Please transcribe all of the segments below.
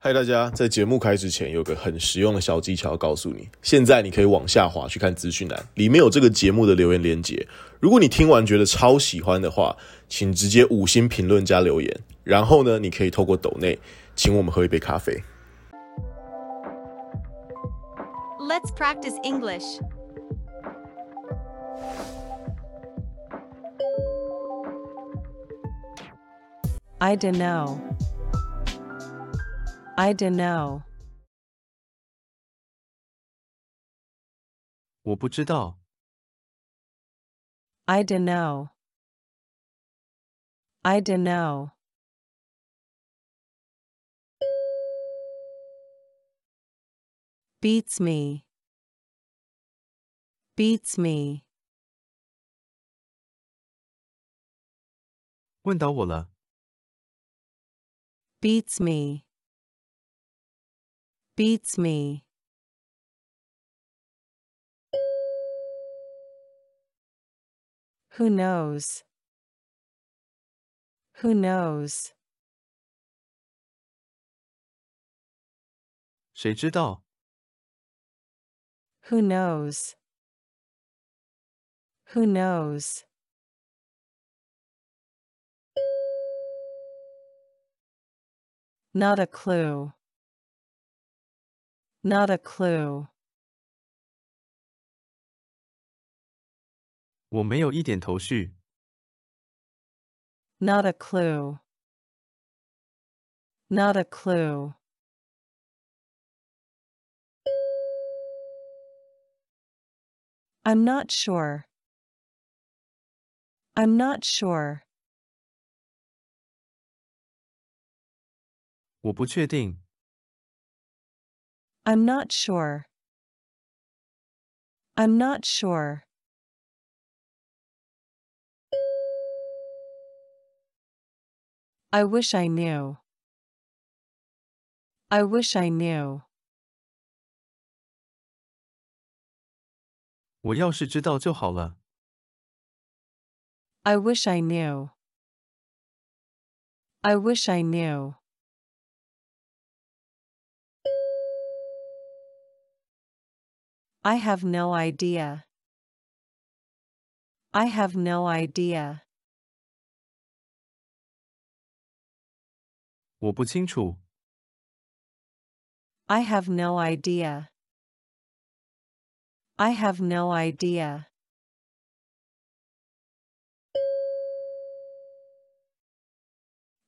嗨，大家！在节目开始前，有个很实用的小技巧要告诉你。现在你可以往下滑去看资讯栏，里面有这个节目的留言连接。如果你听完觉得超喜欢的话，请直接五星评论加留言。然后呢，你可以透过抖内请我们喝一杯咖啡。Let's practice English. I don't know. I dunno. I dunno. I dunno. Beats me. Beats me. 问倒我了。Beats me Beats me. Who knows? Who knows? 谁知道？ Who knows? Who knows? Not a clue. Not a clue. 我没有一点头绪。 Not a clue. Not a clue. I'm not sure. I'm not sure. 我不确定， I'm not sure. I'm not sure. I wish I knew. I wish I knew. 我要是知道就好了。 I wish I knew. I wish I knew. I have no idea. I have no idea. 我不清楚， I have no idea. I have no idea.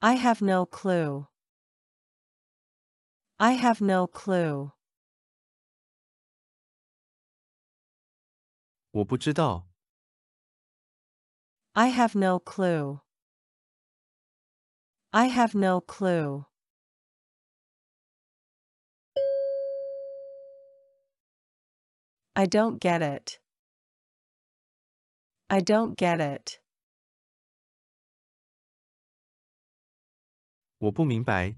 I have no clue. I have no clue. 我不知道， I have no clue. I have no clue. I don't get it. I don't get it. 我不明白，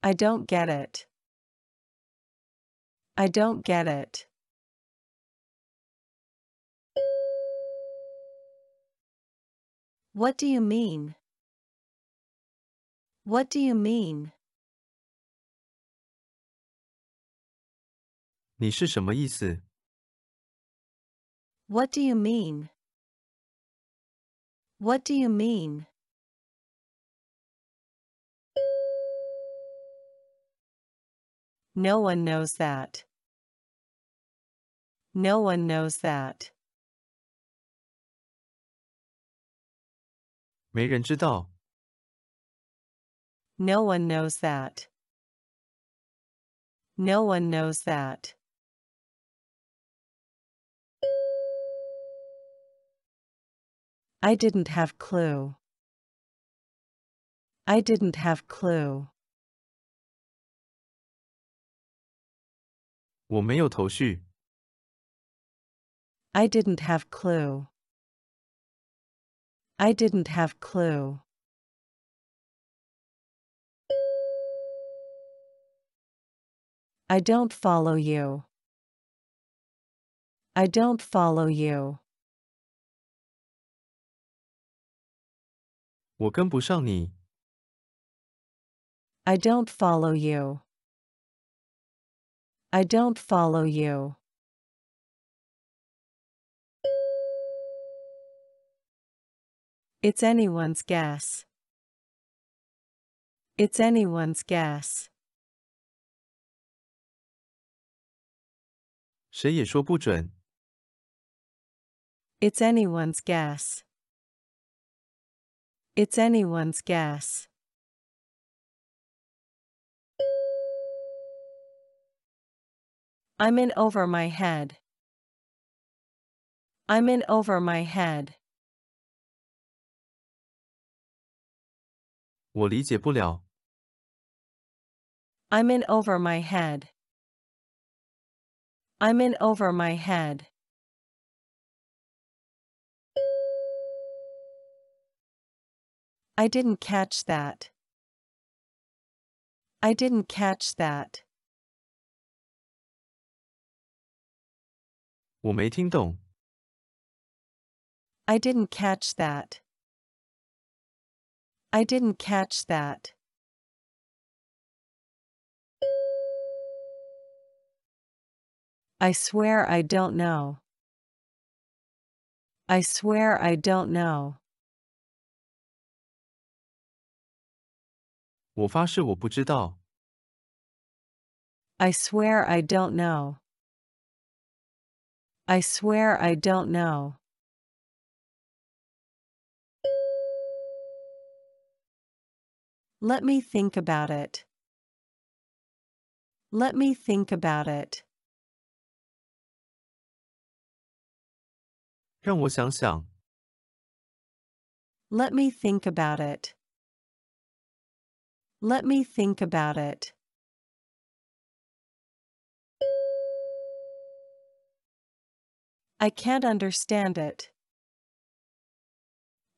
I don't get it. I don't get it. What do you mean? What do you mean? 你是什么意思？ What do you mean? What do you mean? No one knows that. No one knows that. 没人知道， No one knows that. No one knows that. I didn't have clue. I didn't have clue. 我没有头绪， I didn't have clue. I didn't have clue. I don't follow you. I don't follow you. 我跟不上你， I don't follow you. I don't follow you. It's anyone's guess. It's anyone's guess. 谁也说不准。 It's anyone's guess. It's anyone's guess. I'm in over my head. I'm in over my head. 我理解不了。 I'm in over my head. I'm in over my head. I didn't catch that. I didn't catch that. 我没听懂。 I didn't catch that. I didn't catch that. I swear I don't know. I swear I don't know. 我发誓我不知道。 I swear I don't know. I swear I don't know. Let me think about it. Let me think about it. 让我想想。 Let me think about it. Let me think about it. I can't understand it.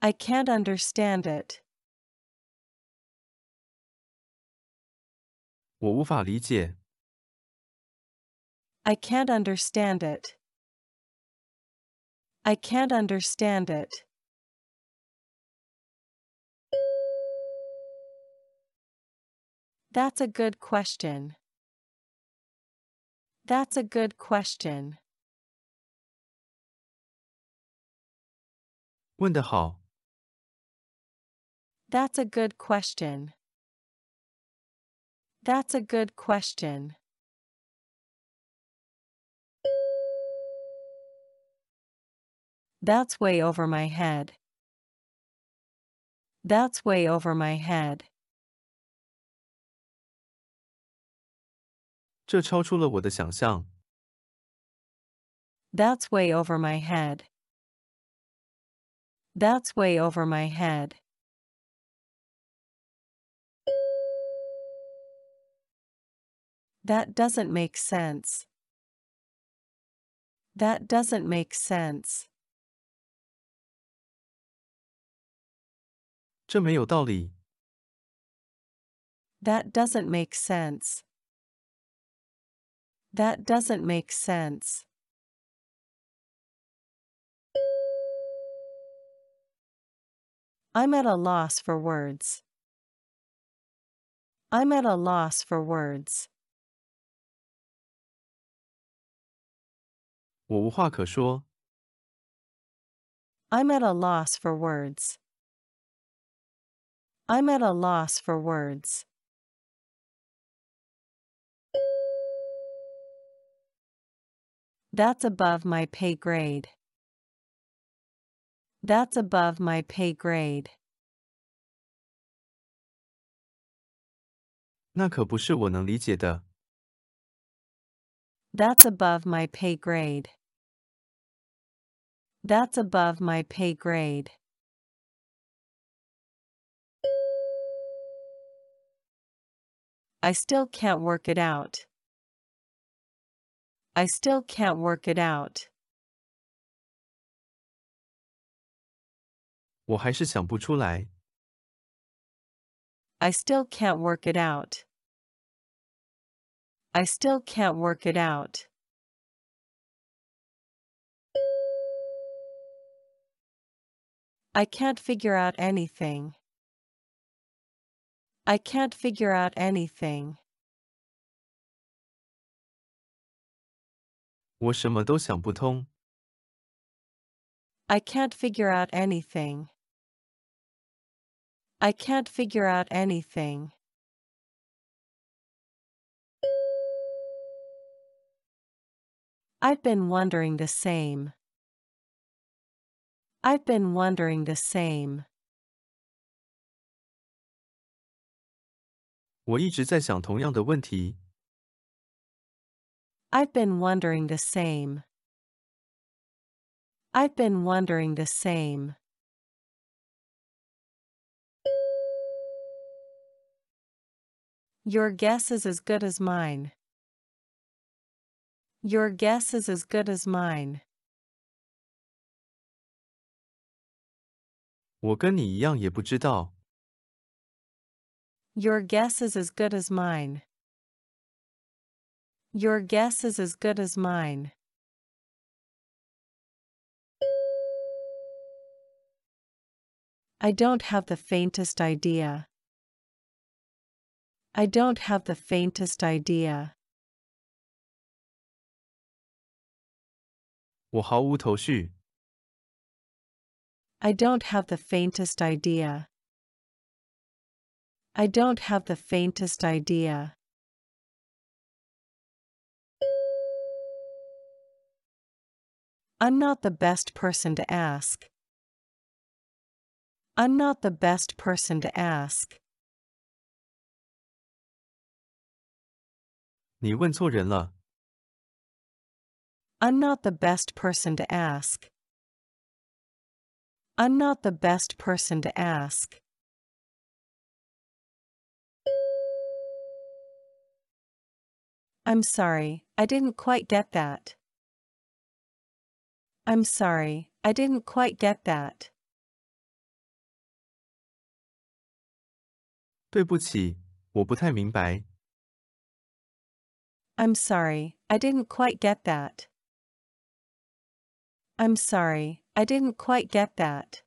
I can't understand it. 我无法理解。 I can't understand it. I can't understand it. That's a good question. That's a good question. 问得好。 That's a good question. That's a good question. That's way over my head. That's way over my head. 这超出了我的想象。 That's way over my head. That's way over my head. That doesn't make sense. That doesn't make sense. 这没有道理。 That doesn't make sense. That doesn't make sense. I'm at a loss for words. I'm at a loss for words. 我无话可说。 I'm at a loss for words. I'm at a loss for words. That's above my pay grade. That's above my pay grade. 那可不是我能理解的。 That's above my pay grade. That's above my pay grade. I still can't work it out. I still can't work it out. 我还是想不出来。 I still can't work it out. I still can't work it out. I can't figure out anything. I can't figure out anything. 我什么都想不通。 I can't figure out anything. I can't figure out anything. I've been wondering the same. I've been wondering the same. 我一直在想同样的问题。 I've been wondering the same. I've been wondering the same. Your guess is as good as mine. Your guess is as good as mine. 我跟你一样也不知道。 Your guess is as good as mine. Your guess is as good as mine. I don't have the faintest idea. I don't have the faintest idea. 我毫无头绪。 I don't have the faintest idea. I don't have the faintest idea. I'm not the best person to ask. I'm not the best person to ask. 你问错人了。 I'm not the best person to ask. I'm not the best person to ask. I'm sorry, I didn't quite get that. I'm sorry, I didn't quite get that. 对不起，我不太明白。 I'm sorry, I didn't quite get that. I'm sorry, I didn't quite get that.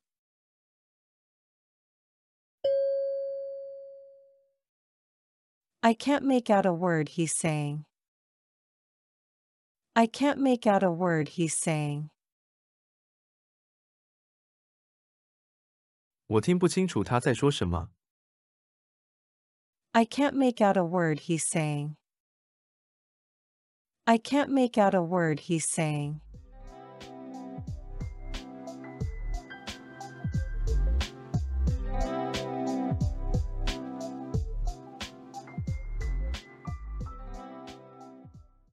I can't make out a word he's saying. I can't make out a word he's saying. 我听不清楚他在说什么。 I can't make out a word he's saying. I can't make out a word he's saying.